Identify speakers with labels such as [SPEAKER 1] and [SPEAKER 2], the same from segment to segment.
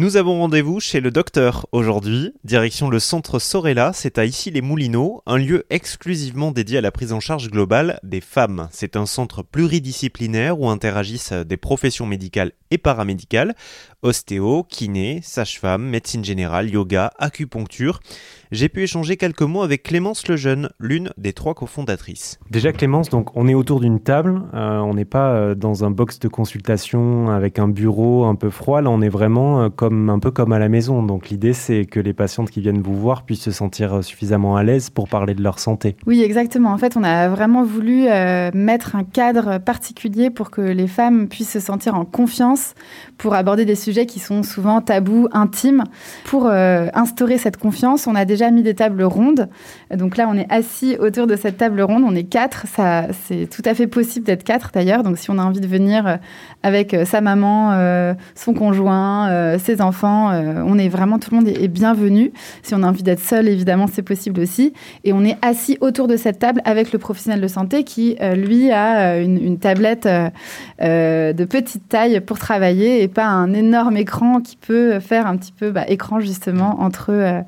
[SPEAKER 1] Nous avons rendez-vous chez le docteur aujourd'hui. Direction le centre Sorella, c'est à Issy-les-Moulineaux, un lieu exclusivement dédié à la prise en charge globale des femmes. C'est un centre pluridisciplinaire où interagissent des professions médicales et paramédicales, ostéo, kiné, sage-femme, médecine générale, yoga, acupuncture. J'ai pu échanger quelques mots avec Clémence Lejeune, l'une des trois cofondatrices.
[SPEAKER 2] Déjà Clémence, donc on est autour d'une table, euh, on n'est pas euh, dans un box de consultation avec un bureau un peu froid, là on est vraiment euh, comme un peu comme à la maison. Donc l'idée c'est que les patientes qui viennent vous voir puissent se sentir suffisamment à l'aise pour parler de leur santé.
[SPEAKER 3] Oui, exactement. En fait, on a vraiment voulu mettre un cadre particulier pour que les femmes puissent se sentir en confiance pour aborder des sujets qui sont souvent tabous, intimes. Pour instaurer cette confiance, on a déjà mis des tables rondes. Donc là, on est assis autour de cette table ronde. On est quatre. Ça, c'est tout à fait possible d'être quatre d'ailleurs. Donc si on a envie de venir euh, avec euh, sa maman, euh, son conjoint, ses enfants, on est vraiment tout le monde est, bienvenu. Si on a envie d'être seul, évidemment, c'est possible aussi. Et on est assis autour de cette table avec le professionnel de santé qui, lui, a une, tablette de petite taille pour travailler et pas un énorme écran qui peut faire un petit peu bah, écran justement entre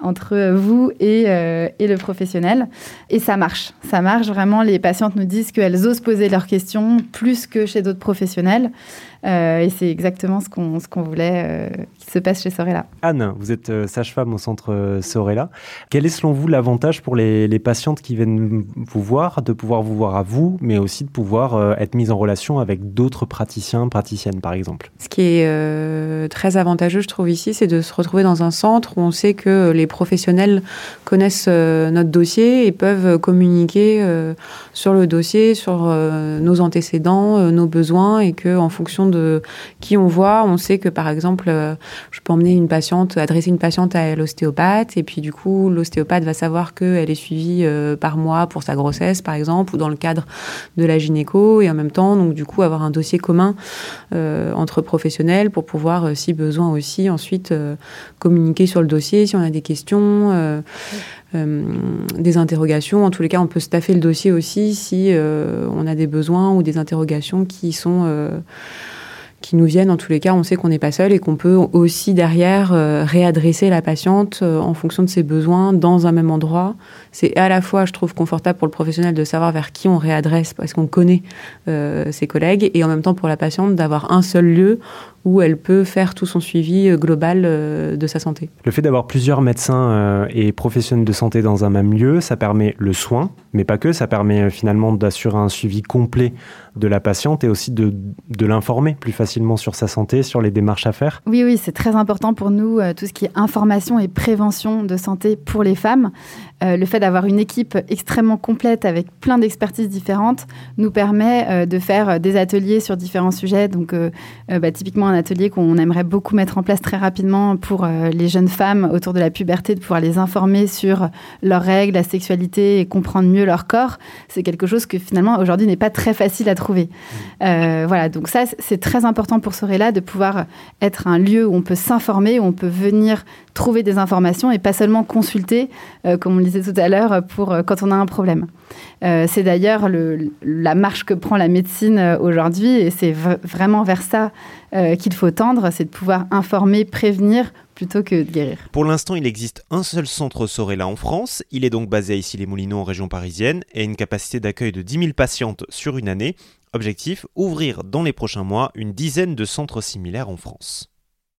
[SPEAKER 3] entre vous et, euh, et, le professionnel. Et ça marche. Ça marche vraiment. Les patientes nous disent qu'elles osent poser leurs questions plus que chez d'autres professionnels. Euh, et c'est exactement ce qu'on ce qu'on voulait euh, qui se passe chez Sorella.
[SPEAKER 2] Anne, vous êtes euh, sage-femme au centre Sorella. Quel est selon vous l'avantage pour les, les, patientes qui viennent vous voir, de pouvoir vous voir à vous, mais aussi de pouvoir être mise en relation avec d'autres praticiens, praticiennes par exemple?
[SPEAKER 4] Ce qui est très avantageux, je trouve ici, c'est de se retrouver dans un centre où on sait que les professionnels connaissent notre dossier et peuvent communiquer sur le dossier, sur nos antécédents, nos besoins, et que en fonction de qui on voit. On sait que par exemple, euh, je peux emmener une patiente, adresser une patiente à l'ostéopathe, et puis du coup, l'ostéopathe va savoir qu'elle est suivie euh, par mois pour sa grossesse, par exemple, ou dans le cadre de la gynéco, et en même temps, donc du coup, avoir un dossier commun euh, entre professionnels pour pouvoir, si besoin aussi, ensuite communiquer sur le dossier si on a des questions. Des interrogations. En tous les cas, on peut staffer le dossier aussi si on a des besoins ou des interrogations qui sont qui nous viennent. En tous les cas, on sait qu'on n'est pas seul et qu'on peut aussi derrière euh, réadresser la patiente euh, en fonction de ses besoins dans un même endroit. C'est à la fois, je trouve, confortable pour le professionnel de savoir vers qui on réadresse parce qu'on connaît euh, ses collègues et en même temps pour la patiente d'avoir un seul lieu où elle peut faire tout son suivi global de sa santé.
[SPEAKER 2] Le fait d'avoir plusieurs médecins et professionnels de santé dans un même lieu, ça permet le soin, mais pas que, ça permet finalement d'assurer un suivi complet de la patiente et aussi de, de l'informer plus facilement sur sa santé, sur les démarches à faire?
[SPEAKER 3] Oui, oui, c'est très important pour nous, euh, tout ce qui est information et prévention de santé pour les femmes. Euh, le fait d'avoir une équipe extrêmement complète avec plein d'expertises différentes nous permet euh, de faire des ateliers sur différents sujets. Donc, bah, typiquement, un atelier qu'on aimerait beaucoup mettre en place très rapidement pour les jeunes femmes autour de la puberté, de pouvoir les informer sur leurs règles, la sexualité et comprendre mieux leur corps. C'est quelque chose que finalement, aujourd'hui, n'est pas très facile à trouver euh, voilà, donc ça, c'est très important pour Sorella de pouvoir être un lieu où on peut s'informer, où on peut venir trouver des informations et pas seulement consulter, euh, comme on le disait tout à l'heure, pour euh, quand on a un problème. c'est d'ailleurs la marche que prend la médecine aujourd'hui et c'est vraiment vers ça qu'il faut tendre, c'est de pouvoir informer, prévenir plutôt que de guérir.
[SPEAKER 1] Pour l'instant, il existe un seul centre Sorella en France. Il est donc basé ici les Moulineaux en région parisienne et a une capacité d'accueil de 10 000 patientes sur une année. Objectif, ouvrir dans les prochains mois une dizaine de centres similaires en France.